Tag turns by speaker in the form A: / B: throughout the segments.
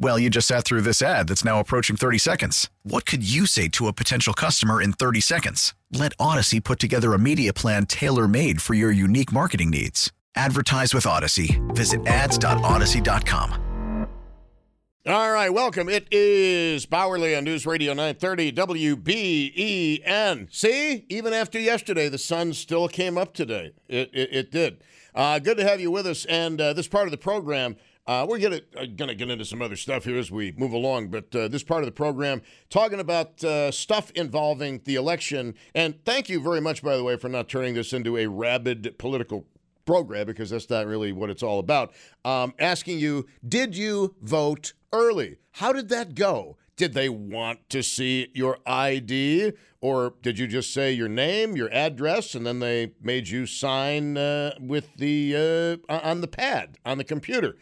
A: Well, you just sat through this ad that's now approaching 30 seconds. What could you say to a potential customer in 30 seconds? Let Audacy put together a media plan tailor made for your unique marketing needs. Advertise with Audacy. Visit ads.audacy.com.
B: All right, welcome. It is Bauerle on News Radio 930 WBEN. See, even after yesterday, the sun still came up today. It, it, it did. Uh, good to have you with us. And uh, this part of the program, uh, we're uh, gonna get into some other stuff here as we move along, but uh, this part of the program talking about uh, stuff involving the election. And thank you very much, by the way, for not turning this into a rabid political program because that's not really what it's all about. Um, asking you, did you vote early? How did that go? Did they want to see your ID, or did you just say your name, your address, and then they made you sign uh, with the on the pad on the computer?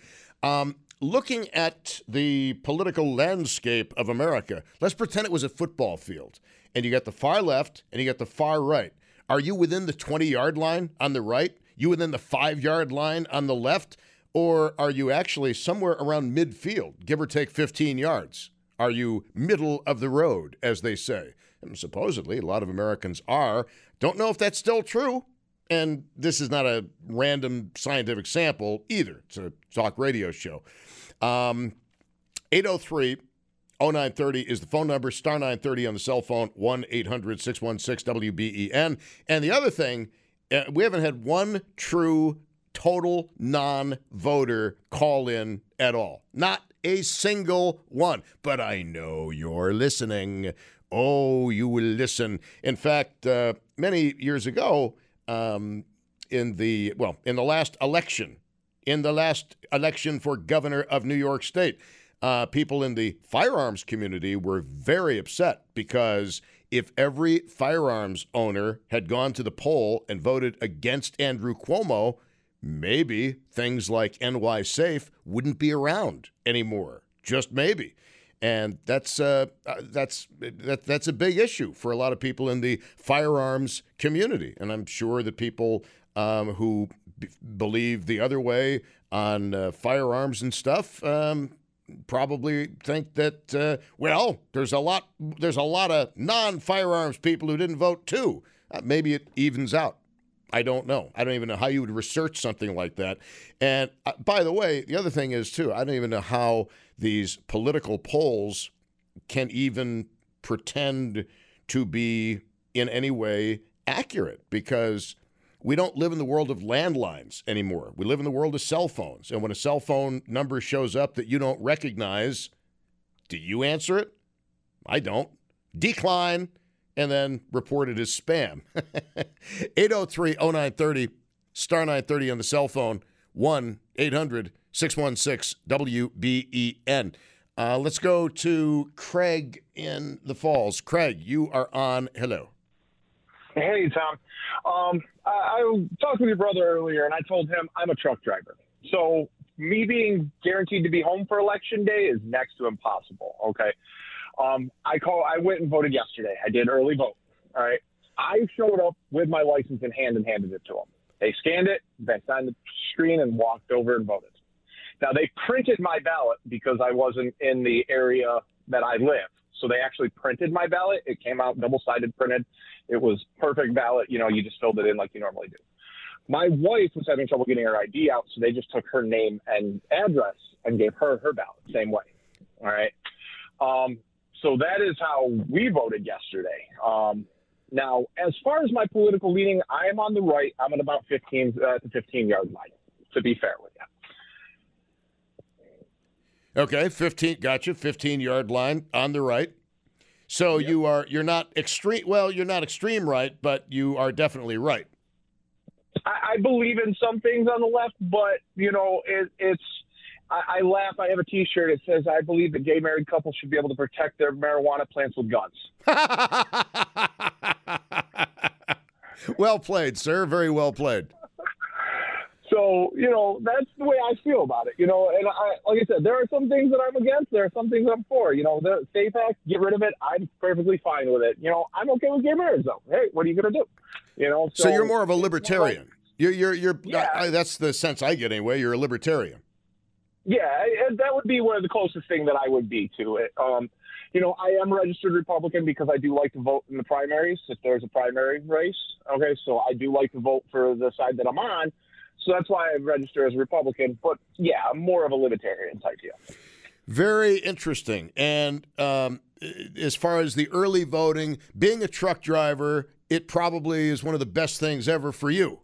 B: Um, looking at the political landscape of America, let's pretend it was a football field, and you got the far left and you got the far right. Are you within the 20 yard line on the right? You within the five yard line on the left? Or are you actually somewhere around midfield, give or take 15 yards? Are you middle of the road, as they say? And supposedly, a lot of Americans are. Don't know if that's still true. And this is not a random scientific sample either. It's a talk radio show. Um, 803 0930 is the phone number, star 930 on the cell phone, 1 800 616 WBEN. And the other thing, uh, we haven't had one true total non voter call in at all. Not a single one. But I know you're listening. Oh, you will listen. In fact, uh, many years ago, um, in the well, in the last election, in the last election for governor of New York State, uh, people in the firearms community were very upset because if every firearms owner had gone to the poll and voted against Andrew Cuomo, maybe things like NY Safe wouldn't be around anymore. Just maybe. And that's uh, uh, that's that, that's a big issue for a lot of people in the firearms community, and I'm sure that people um, who b- believe the other way on uh, firearms and stuff um, probably think that uh, well, there's a lot there's a lot of non-firearms people who didn't vote too. Uh, maybe it evens out. I don't know. I don't even know how you would research something like that. And uh, by the way, the other thing is too, I don't even know how these political polls can even pretend to be in any way accurate because we don't live in the world of landlines anymore. We live in the world of cell phones. And when a cell phone number shows up that you don't recognize, do you answer it? I don't. Decline and then report it as spam. 803 0930, star 930 on the cell phone, 1 800 616 WBEN. Uh, let's go to Craig in the Falls. Craig, you are on. Hello.
C: Hey, Tom. Um, I, I talked with your brother earlier, and I told him I'm a truck driver. So me being guaranteed to be home for election day is next to impossible. Okay. Um, I call. I went and voted yesterday. I did early vote. All right. I showed up with my license in hand and handed it to them. They scanned it, they signed the screen, and walked over and voted. Now they printed my ballot because I wasn't in the area that I live. So they actually printed my ballot. It came out double sided printed. It was perfect ballot. You know, you just filled it in like you normally do. My wife was having trouble getting her ID out, so they just took her name and address and gave her her ballot same way. All right. Um, so that is how we voted yesterday. Um, now, as far as my political leaning, I am on the right. I'm at about 15 uh, to 15 yard line. To be fair with you.
B: Okay, 15, gotcha. 15 yard line on the right. So yep. you are you're not extreme. Well, you're not extreme right, but you are definitely right.
C: I, I believe in some things on the left, but you know it, it's. I, I laugh. I have a T-shirt. It says, "I believe that gay married couples should be able to protect their marijuana plants with guns."
B: well played, sir. Very well played.
C: So, you know, that's the way I feel about it. You know, and I, like I said, there are some things that I'm against. There are some things I'm for. You know, the Safe Act, get rid of it. I'm perfectly fine with it. You know, I'm okay with gay marriage, though. Hey, what are you going to do? You know,
B: so, so, you're more of a libertarian. You're, you're, you're. Yeah. I, that's the sense I get anyway. You're a libertarian.
C: Yeah, that would be one of the closest thing that I would be to it. Um, you know, I am registered Republican because I do like to vote in the primaries if there's a primary race. Okay, so I do like to vote for the side that I'm on. So that's why I register as a Republican. But yeah, I'm more of a libertarian type deal.
B: Very interesting. And um, as far as the early voting, being a truck driver, it probably is one of the best things ever for you.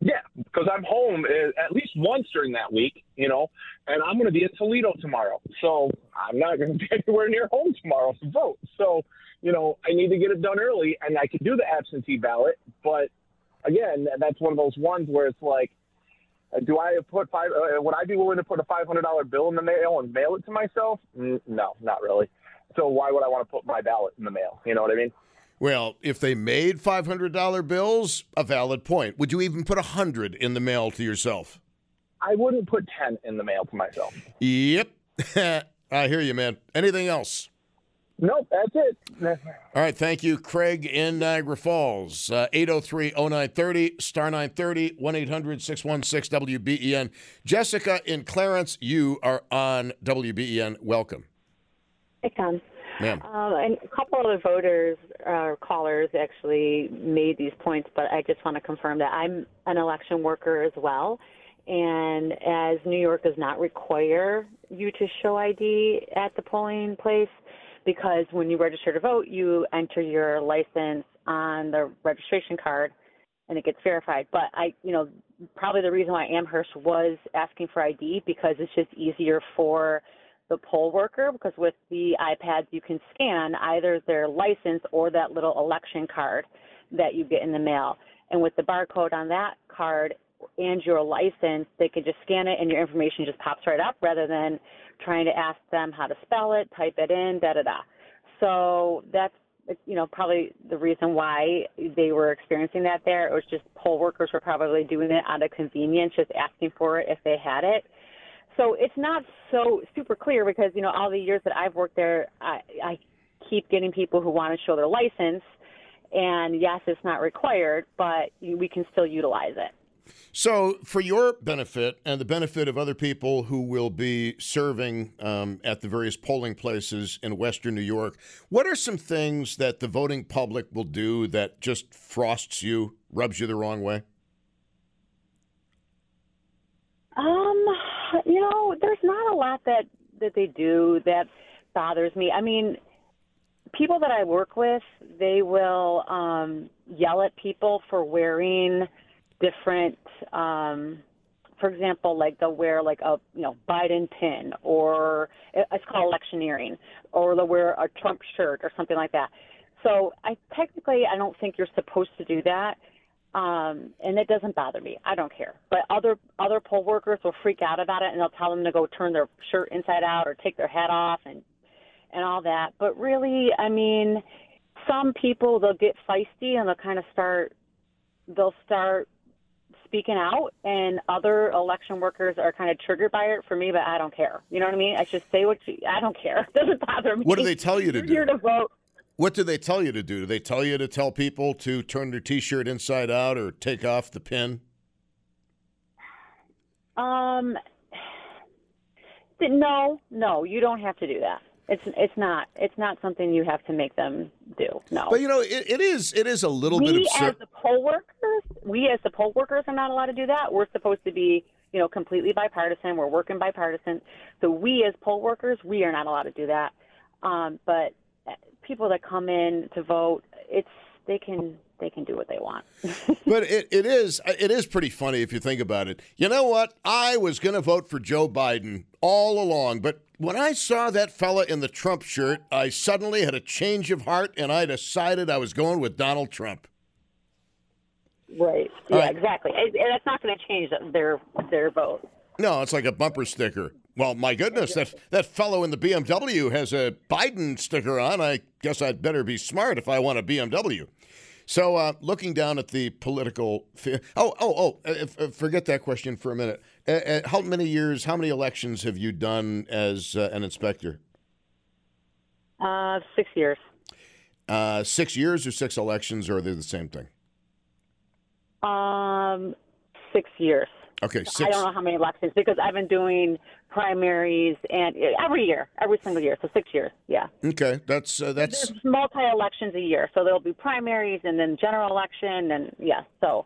C: Yeah, because I'm home eh, at least once during that week, you know, and I'm going to be in Toledo tomorrow. So I'm not going to be anywhere near home tomorrow to vote. So, you know, I need to get it done early, and I can do the absentee ballot, but again, that's one of those ones where it's like, do I put five? Uh, would I be willing to put a five hundred dollar bill in the mail and mail it to myself? No, not really. So why would I want to put my ballot in the mail? You know what I mean?
B: Well, if they made five hundred dollar bills, a valid point. Would you even put a hundred in the mail to yourself?
C: I wouldn't put ten in the mail to myself.
B: Yep, I hear you, man. Anything else?
C: Nope, that's it.
B: All right, thank you, Craig in Niagara Falls. Uh, 803 0930, star 930, 1 800 616 WBEN. Jessica in Clarence, you are on WBEN. Welcome.
D: Hey, Tom.
B: Ma'am.
D: Um, and a couple of the voters or uh, callers actually made these points, but I just want to confirm that I'm an election worker as well. And as New York does not require you to show ID at the polling place, because when you register to vote, you enter your license on the registration card and it gets verified. But I, you know, probably the reason why Amherst was asking for ID because it's just easier for the poll worker because with the iPads you can scan either their license or that little election card that you get in the mail. And with the barcode on that card and your license, they can just scan it and your information just pops right up rather than trying to ask them how to spell it, type it in, da da da. So that's you know probably the reason why they were experiencing that there. It was just poll workers were probably doing it out of convenience, just asking for it if they had it. So it's not so super clear because you know all the years that I've worked there, I, I keep getting people who want to show their license, and yes, it's not required, but we can still utilize it.
B: So, for your benefit and the benefit of other people who will be serving um, at the various polling places in Western New York, what are some things that the voting public will do that just frosts you, rubs you the wrong way?
D: Um, you know, there's not a lot that that they do that bothers me. I mean, people that I work with, they will um, yell at people for wearing different um for example like they'll wear like a you know biden pin or it's called electioneering or they'll wear a trump shirt or something like that. So i technically i don't think you're supposed to do that um and it doesn't bother me. I don't care. But other other poll workers will freak out about it and they'll tell them to go turn their shirt inside out or take their hat off and and all that. But really i mean some people they'll get feisty and they'll kind of start they'll start speaking out, and other election workers are kind of triggered by it. For me, but I don't care. You know what I mean? I just say what you. I don't care. It doesn't bother me.
B: What do they tell you to
D: You're
B: do?
D: Here to vote.
B: What do they tell you to do? Do they tell you to tell people to turn their T-shirt inside out or take off the pin?
D: Um, no, no, you don't have to do that. It's it's not it's not something you have to make them do. No.
B: But you know, it, it is it is a little
D: we
B: bit
D: absurd. as the poll workers, we as the poll workers are not allowed to do that. We're supposed to be you know completely bipartisan. We're working bipartisan. So we as poll workers, we are not allowed to do that. Um, but people that come in to vote, it's they can they can do what they want.
B: but it, it is it is pretty funny if you think about it. You know what? I was going to vote for Joe Biden all along, but when I saw that fella in the Trump shirt, I suddenly had a change of heart and I decided I was going with Donald Trump.
D: Right. Yeah,
B: right.
D: exactly. And that's not going to change their their vote.
B: No, it's like a bumper sticker. Well, my goodness, that that fellow in the BMW has a Biden sticker on. I guess I'd better be smart if I want a BMW. So, uh, looking down at the political, oh, oh, oh, uh, f- uh, forget that question for a minute. Uh, uh, how many years, how many elections have you done as uh, an inspector?
D: Uh, six years.
B: Uh, six years or six elections, or are they the same thing?
D: Um, six years.
B: Okay,
D: I don't know how many elections because I've been doing primaries and every year, every single year. So six years. Yeah.
B: Okay, that's uh, that's
D: There's multi elections a year, so there'll be primaries and then general election, and yeah. So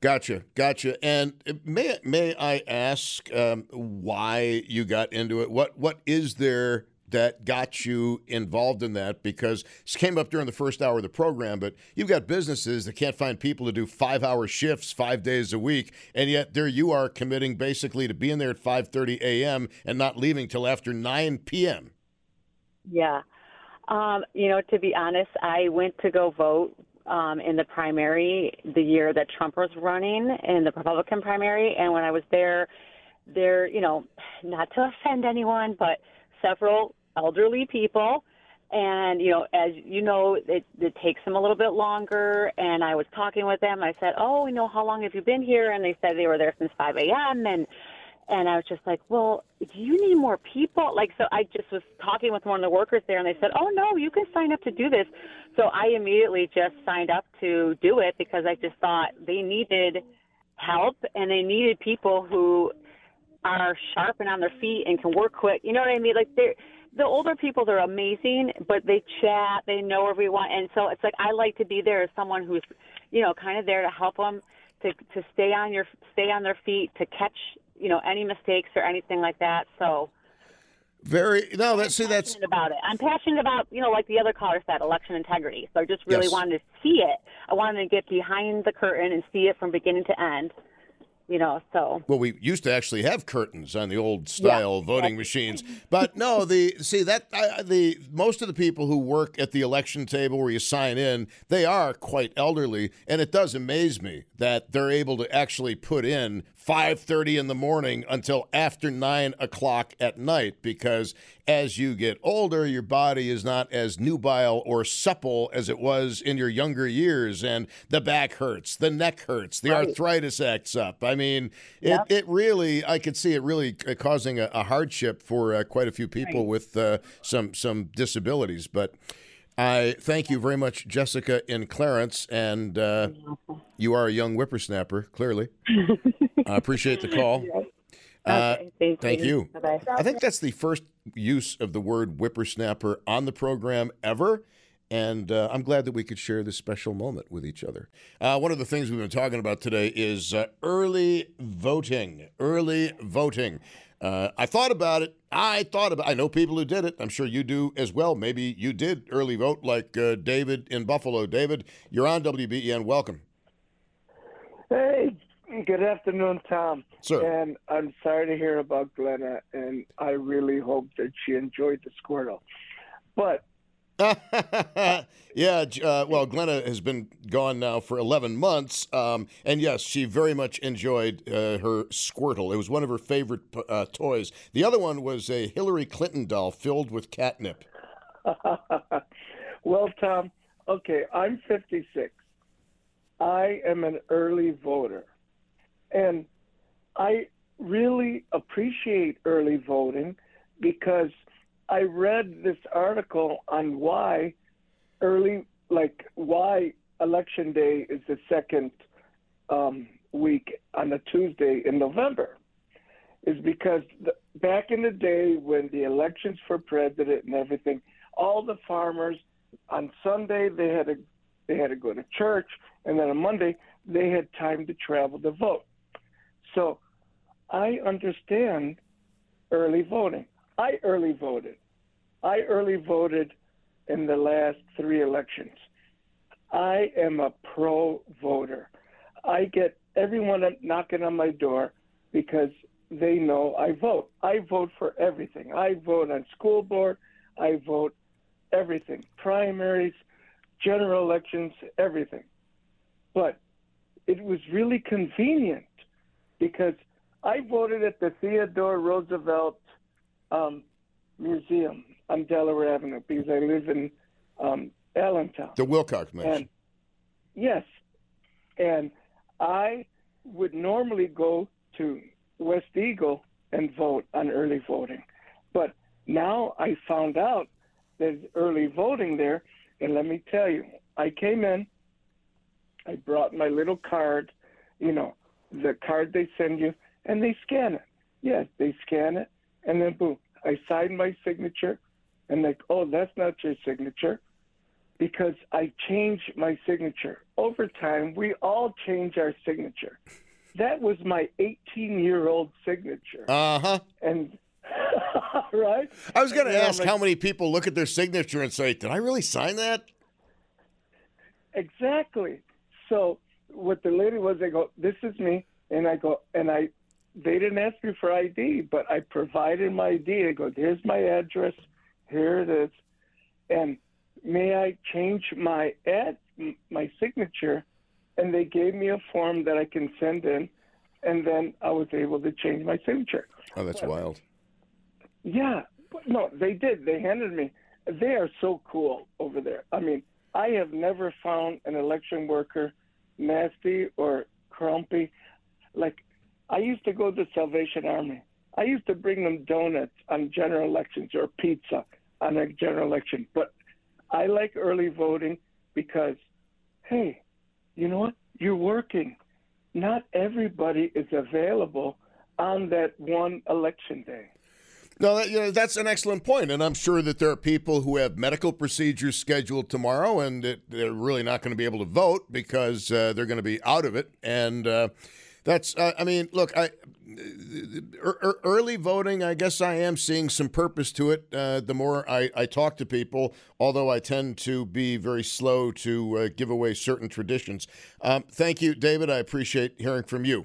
B: Gotcha, gotcha. And uh, may may I ask um, why you got into it? What what is there that got you involved in that? Because this came up during the first hour of the program, but you've got businesses that can't find people to do five hour shifts five days a week, and yet there you are committing basically to being there at five thirty a.m. and not leaving till after nine p.m.
D: Yeah. Um, you know, to be honest, I went to go vote um, in the primary the year that Trump was running in the Republican primary. And when I was there, there, you know, not to offend anyone, but several elderly people. And, you know, as you know, it, it takes them a little bit longer. And I was talking with them. I said, Oh, you know, how long have you been here? And they said they were there since 5 a.m. And, and I was just like, well, do you need more people? Like, so I just was talking with one of the workers there, and they said, oh, no, you can sign up to do this. So I immediately just signed up to do it because I just thought they needed help and they needed people who are sharp and on their feet and can work quick. You know what I mean? Like, they're, the older people, they're amazing, but they chat, they know everyone. And so it's like I like to be there as someone who's, you know, kind of there to help them to, to stay on your stay on their feet, to catch you know any mistakes or anything like that. So
B: Very no, that see that's
D: about it. I'm passionate about you know like the other caller said, election integrity. So I just really
B: Yes.
D: wanted to see it. I wanted to get behind the curtain and see it from beginning to end. You know, so.
B: Well, we used to actually have curtains on the old style voting machines, but no, the see that I, the most of the people who work at the election table where you sign in, they are quite elderly, and it does amaze me that they're able to actually put in five thirty in the morning until after nine o'clock at night because as you get older, your body is not as nubile or supple as it was in your younger years, and the back hurts, the neck hurts, the arthritis acts up. I mean, it, it really, I could see it really uh, causing a, a hardship for uh, quite a few people with uh, some some disabilities. But I thank you very much, Jessica in Clarence, and uh, you are a young whippersnapper, clearly. I appreciate the call. Uh,
D: okay, thank,
B: thank you. I think that's the first use of the word whippersnapper on the program ever. And uh, I'm glad that we could share this special moment with each other. Uh, one of the things we've been talking about today is uh, early voting. Early voting. Uh, I thought about it. I thought about. I know people who did it. I'm sure you do as well. Maybe you did early vote, like uh, David in Buffalo. David, you're on WBEN. Welcome.
E: Hey, good afternoon, Tom.
B: Sir.
E: And I'm sorry to hear about Glenna, and I really hope that she enjoyed the Squirtle. But
B: yeah, uh, well, Glenna has been gone now for 11 months. Um, and yes, she very much enjoyed uh, her Squirtle. It was one of her favorite uh, toys. The other one was a Hillary Clinton doll filled with catnip.
E: well, Tom, okay, I'm 56. I am an early voter. And I really appreciate early voting because I read this article on why early, like, why election day is the second um, week on a Tuesday in November. Is because the, back in the day when the elections for president and everything, all the farmers on Sunday they had to they had to go to church, and then on Monday they had time to travel to vote. So I understand early voting. I early voted. I early voted in the last three elections. I am a pro voter. I get everyone knocking on my door because they know I vote. I vote for everything. I vote on school board. I vote everything. Primaries, general elections, everything. But it was really convenient because I voted at the Theodore Roosevelt um, Museum on Delaware Avenue because I live in um, Allentown.
B: The Wilcox Mansion.
E: And yes, and I would normally go to West Eagle and vote on early voting, but now I found out there's early voting there, and let me tell you, I came in, I brought my little card, you know, the card they send you, and they scan it. Yes, they scan it, and then boom, I sign my signature, and like, oh, that's not your signature, because I changed my signature. Over time, we all change our signature. That was my 18 year old signature.
B: Uh huh.
E: And right?
B: I was going to ask
E: like,
B: how many people look at their signature and say, "Did I really sign that?"
E: Exactly. So what the lady was, I go, "This is me," and I go, and I, they didn't ask me for ID, but I provided my ID. I go, "Here's my address. Here it is," and may I change my ad, my signature? And they gave me a form that I can send in, and then I was able to change my signature.
B: Oh, that's wild.
E: Yeah, but no, they did. They handed me. They are so cool over there. I mean, I have never found an election worker nasty or grumpy. Like, I used to go to the Salvation Army. I used to bring them donuts on general elections or pizza on a general election. But I like early voting because, hey, you know what? You're working. Not everybody is available on that one election day.
B: No, that, you know, that's an excellent point, and I'm sure that there are people who have medical procedures scheduled tomorrow, and that they're really not going to be able to vote because uh, they're going to be out of it. And uh, that's, uh, I mean, look, I er, er, early voting. I guess I am seeing some purpose to it. Uh, the more I, I talk to people, although I tend to be very slow to uh, give away certain traditions. Um, thank you, David. I appreciate hearing from you.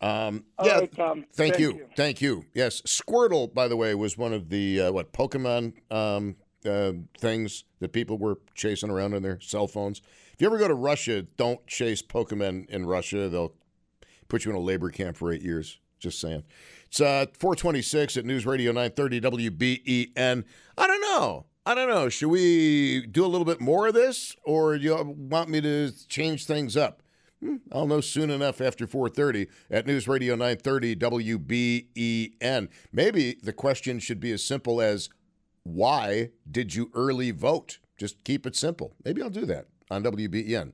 B: Um, yeah,
E: right, Tom.
B: Thank,
E: Thank
B: you.
E: you.
B: Thank you. Yes, Squirtle, by the way, was one of the uh, what Pokemon um, uh, things that people were chasing around on their cell phones. If you ever go to Russia, don't chase Pokemon in Russia. They'll put you in a labor camp for eight years. Just saying. It's uh, 426 at News Radio 930 WBEN. I don't know. I don't know. Should we do a little bit more of this, or do you want me to change things up? Hmm, I'll know soon enough after 4:30 at News Radio 930 WBEN. Maybe the question should be as simple as why did you early vote? Just keep it simple. Maybe I'll do that on WBEN.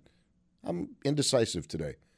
B: I'm indecisive today,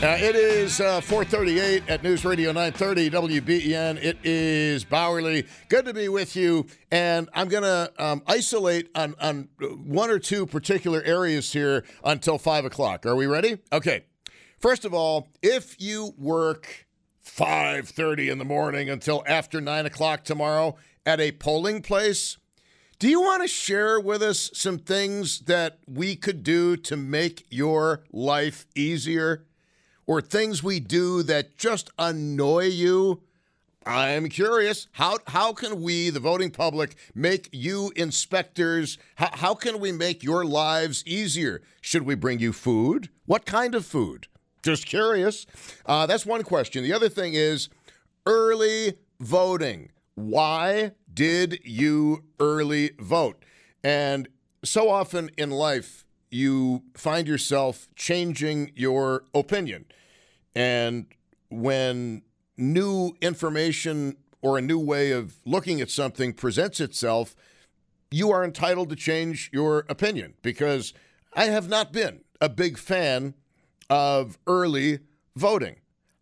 B: Uh, it is uh, 438 at News Radio 930 WBEN. It is Bauerle. Good to be with you. And I'm going to um, isolate on, on one or two particular areas here until 5 o'clock. Are we ready? Okay. First of all, if you work 5.30 in the morning until after 9 o'clock tomorrow at a polling place, do you want to share with us some things that we could do to make your life easier? Or things we do that just annoy you? I'm curious. How how can we, the voting public, make you inspectors? How, how can we make your lives easier? Should we bring you food? What kind of food? Just curious. Uh, that's one question. The other thing is early voting. Why did you early vote? And so often in life, you find yourself changing your opinion. And when new information or a new way of looking at something presents itself, you are entitled to change your opinion because I have not been a big fan of early voting.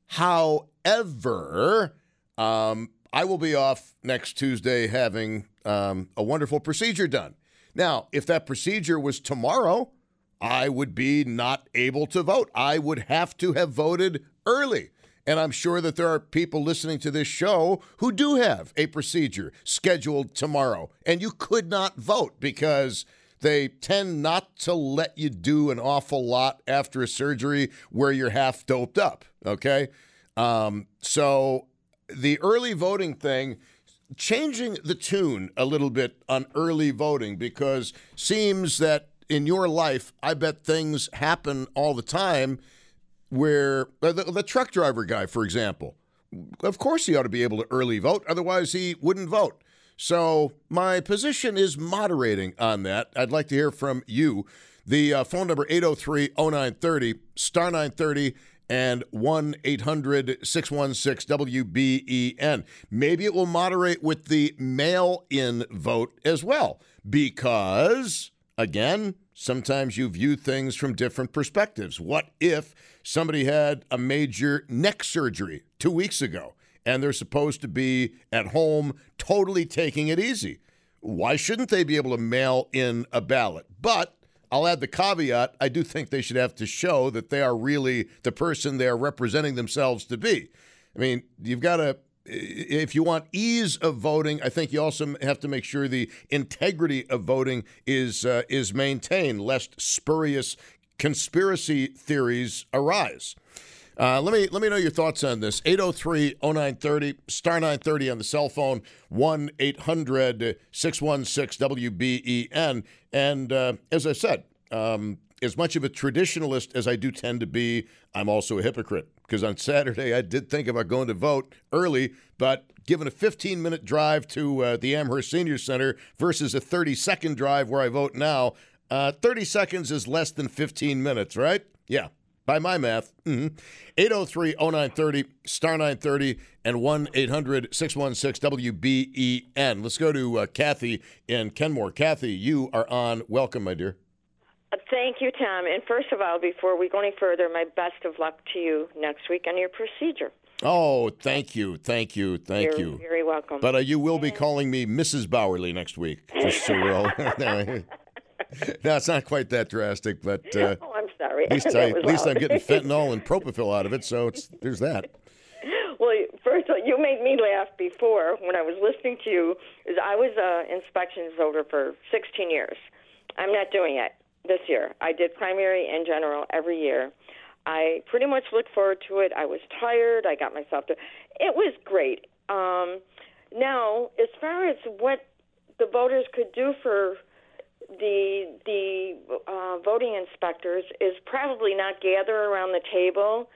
B: However, um, I will be off next Tuesday having um, a wonderful procedure done. Now, if that procedure was tomorrow, I would be not able to vote. I would have to have voted early. And I'm sure that there are people listening to this show who do have a procedure scheduled tomorrow, and you could not vote because they tend not to let you do an awful lot after a surgery where you're half doped up. Okay. Um, so the early voting thing, changing the tune a little bit on early voting because seems that in your life, I bet things happen all the time where the, the, truck driver guy, for example, of course he ought to be able to early vote, otherwise he wouldn't vote. So my position is moderating on that. I'd like to hear from you. The uh, phone number 803-0930, star 930, and 1-800-616-WBEN. Maybe it will moderate with the mail-in vote as well because again, sometimes you view things from different perspectives. What if somebody had a major neck surgery two weeks ago and they're supposed to be at home totally taking it easy? Why shouldn't they be able to mail in a ballot? But I'll add the caveat I do think they should have to show that they are really the person they are representing themselves to be. I mean, you've got to if you want ease of voting, I think you also have to make sure the integrity of voting is uh, is maintained, lest spurious conspiracy theories arise. Uh, let me let me know your thoughts on this. 803-0930, star 930 on the cell phone, 1-800-616-WBEN. And uh, as I said, um, as much of a traditionalist as I do tend to be, I'm also a hypocrite because on Saturday I did think about going to vote early, but given a 15 minute drive to uh, the Amherst Senior Center versus a 30 second drive where I vote now, uh, 30 seconds is less than 15 minutes, right? Yeah, by my math. Mm-hmm. 803 0930, star 930, and 1 800 616 WBEN. Let's go to uh, Kathy in Kenmore. Kathy, you are on. Welcome, my dear.
F: Thank you, Tom. And first of all, before we go any further, my best of luck to you next week on your procedure.
B: Oh, thank you, thank you, thank
F: You're
B: you.
F: Very welcome.
B: But uh, you will be calling me Mrs. Bauerle next week, just so we're no, it's not quite that drastic, but uh,
F: oh, I'm sorry.
B: At least, I, at least I'm getting fentanyl and propofol out of it, so it's there's that.
F: Well, first of all, you made me laugh before when I was listening to you. Is I was an inspections voter for 16 years. I'm not doing it this year. I did primary and general every year. I pretty much looked forward to it. I was tired. I got myself to. It was great. Um, now, as far as what the voters could do for the the uh, voting inspectors is probably not gather around the table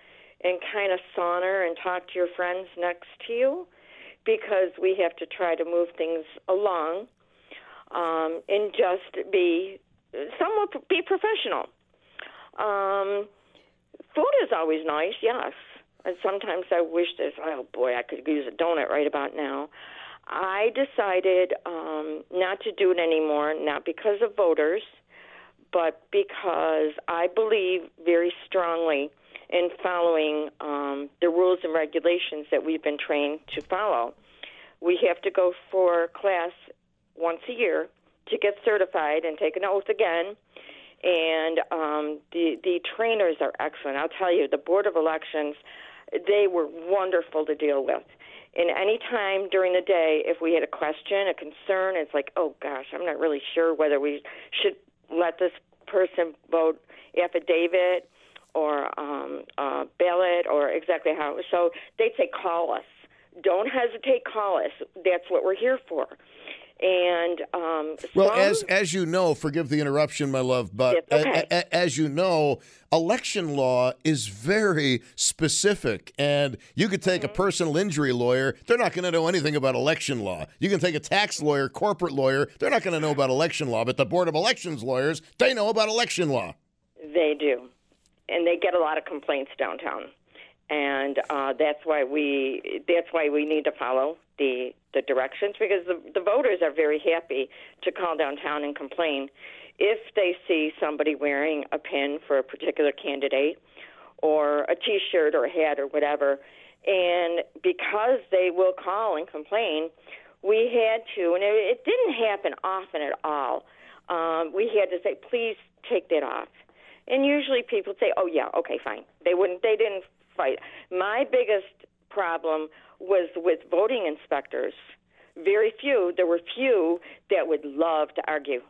F: and kind of saunter and talk to your friends next to you because we have to try to move things along um, and just be somewhat be professional. Um, food is always nice, yes. And sometimes I wish this. Oh boy, I could use a donut right about now. I decided um, not to do it anymore, not because of voters, but because I believe very strongly in following um, the rules and regulations that we've been trained to follow. We have to go for class once a year to get certified and take an oath again. And um, the the trainers are excellent. I'll tell you, the board of elections, they were wonderful to deal with. And any time during the day, if we had a question, a concern, it's like, oh gosh, I'm not really sure whether we should let this person vote affidavit or um, uh, ballot or exactly how. So they'd say, call us. Don't hesitate, call us. That's what we're here for. And um,
B: Well, as as you know, forgive the interruption, my love, but
F: okay.
B: a- a- as you know, election law is very specific, and you could take
F: Mm-hmm.
B: a personal injury lawyer; they're not going to know anything about election law. You can take a tax lawyer, corporate lawyer; they're not going to know about election law. But the board of elections lawyers, they know about election law.
F: They do, and they get a lot of complaints downtown, and uh, that's why we that's why we need to follow the the directions because the the voters are very happy to call downtown and complain if they see somebody wearing a pin for a particular candidate or a T-shirt or a hat or whatever, and because they will call and complain, we had to, and it, it didn't happen often at all. Um, we had to say, please take that off. And usually people say, "Oh yeah, okay, fine." They wouldn't. They didn't fight. My biggest problem was with voting inspectors. Very few. There were few that would love to argue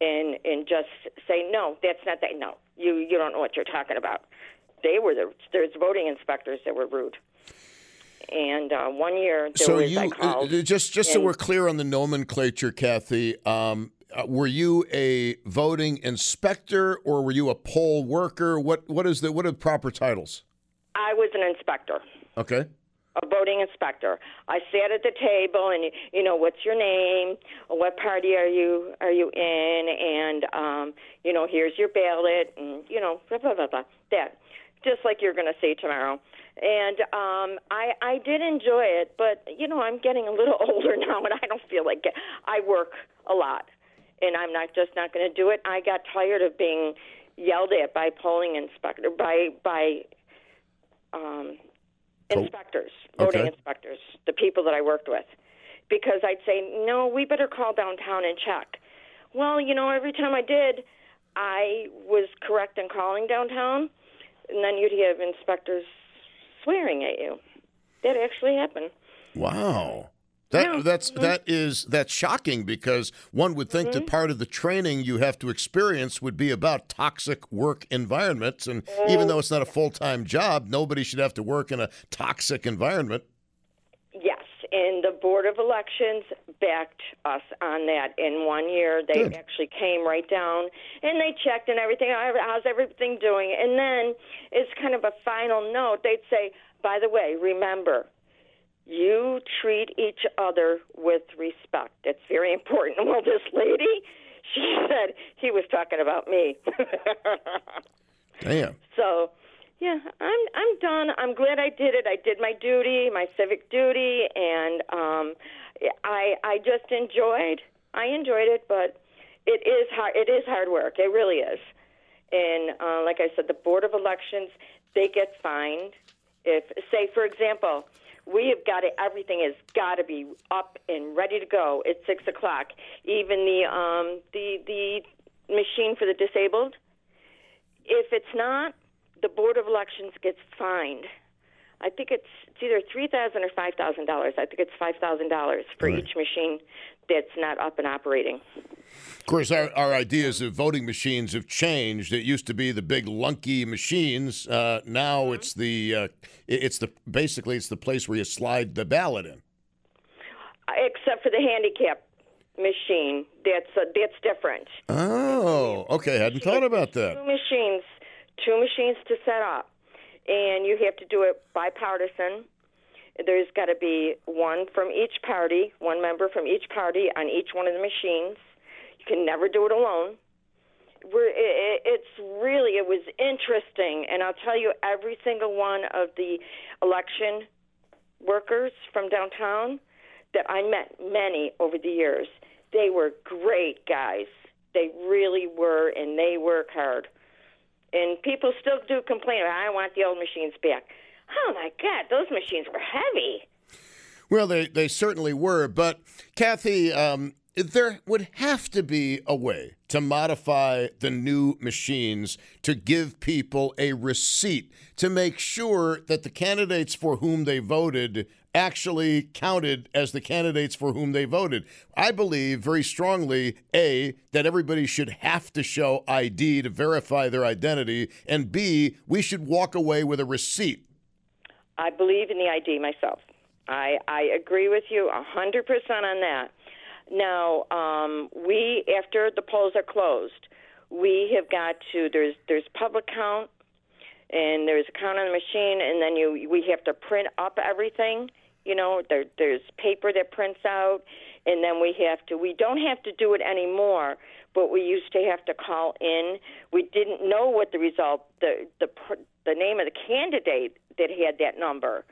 F: and and just say, "No, that's not that. No, you you don't know what you're talking about." They were the there's voting inspectors that were rude. And uh, one year there
B: so
F: was
B: you
F: I called.
B: uh, just just so we're clear on the nomenclature, Kathy. Um, uh, were you a voting inspector or were you a poll worker? What what is the what are the proper titles?
F: I was an inspector.
B: Okay.
F: a voting inspector. I sat at the table, and you know, what's your name? What party are you are you in? And um, you know, here's your ballot, and you know, blah blah blah blah. That, just like you're going to see tomorrow. And um, I I did enjoy it, but you know, I'm getting a little older now, and I don't feel like it. I work a lot, and I'm not just not going to do it. I got tired of being yelled at by polling inspector by by um, inspectors, voting
B: Okay.
F: inspectors, the people that I worked with, because I'd say, no, we better call downtown and check. Well, you know, every time I did, I was correct in calling downtown, and then you'd have inspectors swearing at you. That actually happened.
B: Wow. That that's that is that's shocking because one would think
F: Mm-hmm.
B: that part of the training you have to experience would be about toxic work environments and even though it's not a full-time job, nobody should have to work in a toxic environment.
F: Yes, and the Board of Elections backed us on that. In one year, they
B: Good.
F: actually came right down and they checked and everything. How's everything doing? And then, as kind of a final note, they'd say, "By the way, remember." You treat each other with respect. It's very important. Well, this lady, she said he was talking about me.
B: Damn.
F: So, yeah, I'm I'm done. I'm glad I did it. I did my duty, my civic duty, and um, I I just enjoyed. I enjoyed it, but it is hard. It is hard work. It really is. And uh, like I said, the board of elections they get fined if, say, for example. We have got to, everything has got to be up and ready to go at six o'clock. Even the um, the the machine for the disabled, if it's not, the Board of Elections gets fined. I think it's it's either three thousand or five thousand dollars. I think it's five thousand dollars for each machine that's not up and operating.
B: Of course, our, our ideas of voting machines have changed. It used to be the big lunky machines. Uh, now it's the uh, it's the basically it's the place where you slide the ballot in.
F: Except for the handicap machine, that's uh, that's different.
B: Oh, okay. I hadn't thought about that.
F: Two machines, two machines to set up, and you have to do it bipartisan. There's got to be one from each party, one member from each party on each one of the machines. Can never do it alone. We're, it, it's really it was interesting, and I'll tell you, every single one of the election workers from downtown that I met many over the years, they were great guys. They really were, and they work hard. and people still do complain. I want the old machines back. Oh my God, those machines were heavy.
B: Well, they, they certainly were. But, Kathy, um, there would have to be a way to modify the new machines to give people a receipt to make sure that the candidates for whom they voted actually counted as the candidates for whom they voted. I believe very strongly, A, that everybody should have to show ID to verify their identity, and B, we should walk away with a receipt.
F: I believe in the ID myself. I, I agree with you 100% on that. Now, um, we, after the polls are closed, we have got to, there's, there's public count, and there's a count on the machine, and then you we have to print up everything you know, there, there's paper that prints out, and then we have to. We don't have to do it anymore, but we used to have to call in. We didn't know what the result, the the the name of the candidate that had that number,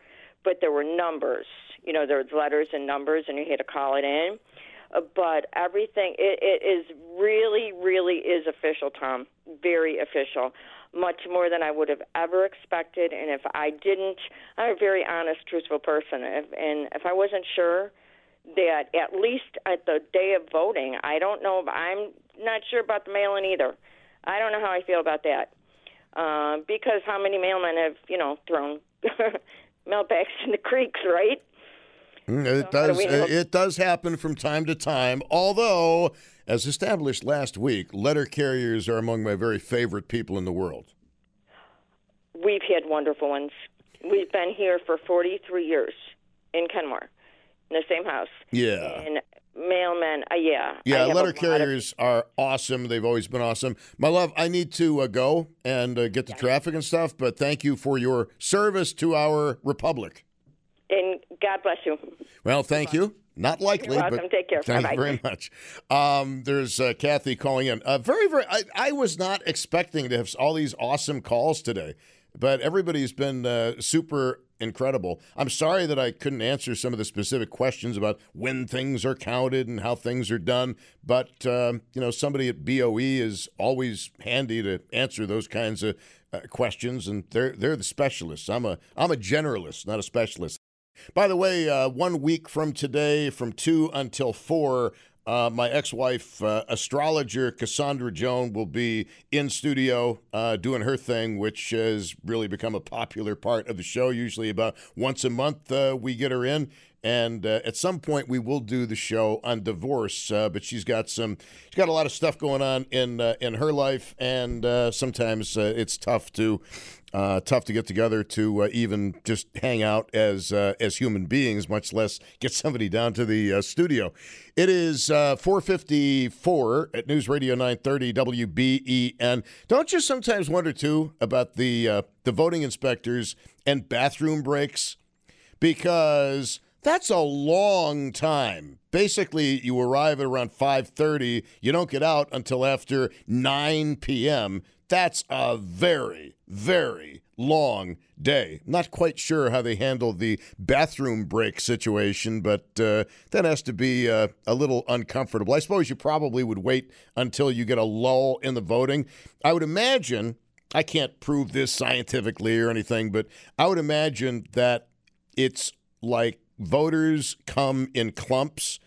F: but there were numbers. You know, there was letters and numbers, and you had to call it in. But everything, it, it is really, really is official, Tom. Very official much more than I would have ever expected. And if I didn't, I'm a very honest, truthful person. If, and if I wasn't sure that at least at the day of voting, I don't know, I'm not sure about the mail in either. I don't know how I feel about that. Uh, because how many mailmen have, you know, thrown mailbags in the creeks, right?
B: Mm, it so does. It does happen from time to time. Although as established last week, letter carriers are among my very favorite people in the world.
F: We've had wonderful ones. We've been here for 43 years in Kenmore, in the same house.
B: Yeah.
F: And mailmen, uh, yeah.
B: Yeah, letter carriers of... are awesome. They've always been awesome. My love, I need to uh, go and uh, get the traffic and stuff, but thank you for your service to our republic.
F: And God bless you.
B: Well, thank you. Not likely.
F: You're welcome.
B: But
F: Take care.
B: Thank
F: Bye-bye.
B: you very much. Um, there's uh, Kathy calling in. Uh, very, very. I, I, was not expecting to have all these awesome calls today, but everybody's been uh, super incredible. I'm sorry that I couldn't answer some of the specific questions about when things are counted and how things are done. But um, you know, somebody at BOE is always handy to answer those kinds of uh, questions, and they're they're the specialists. I'm a I'm a generalist, not a specialist. By the way, uh, one week from today, from 2 until 4, uh, my ex wife, uh, astrologer Cassandra Joan, will be in studio uh, doing her thing, which has really become a popular part of the show. Usually, about once a month, uh, we get her in. And uh, at some point, we will do the show on divorce. Uh, but she's got some, she's got a lot of stuff going on in in her life, and sometimes it's tough to uh, tough to get together to uh, even just hang out as uh, as human beings, much less get somebody down to the uh, studio. It is 4:54 uh, at News Radio 930 WBEN. Don't you sometimes wonder too about the uh, the voting inspectors and bathroom breaks because that's a long time. Basically, you arrive at around 5:30, you don't get out until after 9 p.m. That's a very, very long day. Not quite sure how they handle the bathroom break situation, but uh, that has to be uh, a little uncomfortable. I suppose you probably would wait until you get a lull in the voting. I would imagine, I can't prove this scientifically or anything, but I would imagine that it's like voters come in clumps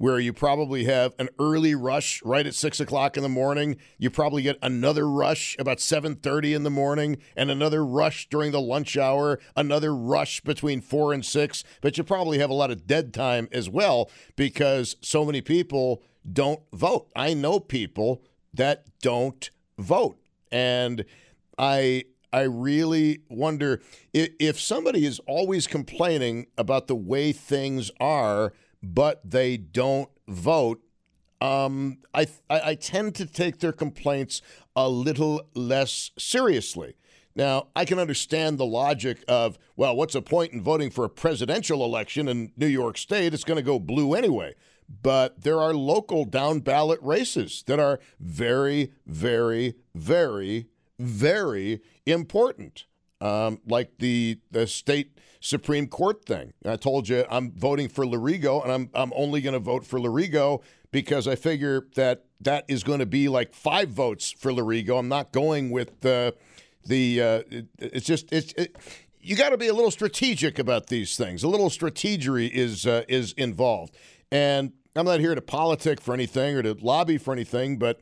B: where you probably have an early rush right at six o'clock in the morning. You probably get another rush about seven thirty in the morning, and another rush during the lunch hour, another rush between four and six. But you probably have a lot of dead time as well because so many people don't vote. I know people that don't vote, and I I really wonder if, if somebody is always complaining about the way things are but they don't vote, um, I, I, I tend to take their complaints a little less seriously. Now, I can understand the logic of, well, what's the point in voting for a presidential election in New York State? It's going to go blue anyway. But there are local down ballot races that are very, very, very, very important. um, like the the state Supreme Court thing. I told you I'm voting for Larigo, and I'm I'm only going to vote for Larigo because I figure that that is going to be like five votes for Larigo. I'm not going with the the. Uh, it, it's just it's. It, you got to be a little strategic about these things. A little strategery is uh, is involved, and I'm not here to politic for anything or to lobby for anything, but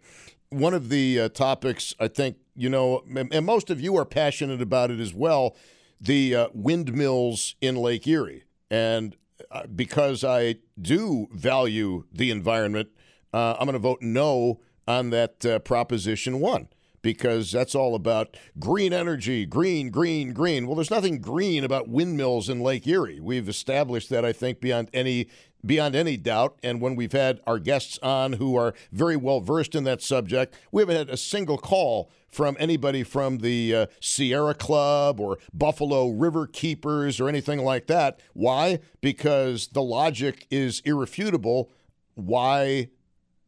B: one of the uh, topics I think you know, and most of you are passionate about it as well, the uh, windmills in Lake Erie, and uh, because I do value the environment, uh, I'm going to vote no on that uh, proposition one because that's all about green energy, green, green, green. Well, there's nothing green about windmills in Lake Erie. We've established that, I think, beyond any beyond any doubt. And when we've had our guests on who are very well versed in that subject, we haven't had a single call from anybody from the uh, Sierra Club or Buffalo River Keepers or anything like that. Why? Because the logic is irrefutable. Why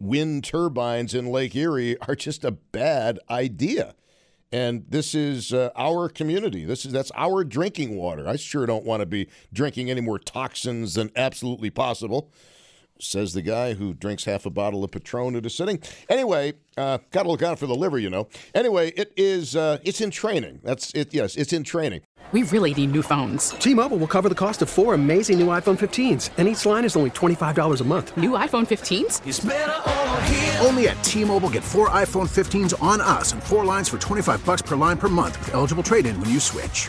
B: wind turbines in Lake Erie are just a bad idea. And this is uh, our community. This is that's our drinking water. I sure don't want to be drinking any more toxins than absolutely possible says the guy who drinks half a bottle of Patron at a sitting. Anyway, uh, got to look out for the liver, you know. Anyway, it is uh, it's in training. That's it. Yes, it's in training.
G: We really need new phones.
H: T-Mobile will cover the cost of four amazing new iPhone 15s, and each line is only twenty five dollars a month.
G: New iPhone 15s?
I: Only at T-Mobile, get four iPhone 15s on us, and four lines for twenty five bucks per line per month with eligible trade-in when you switch.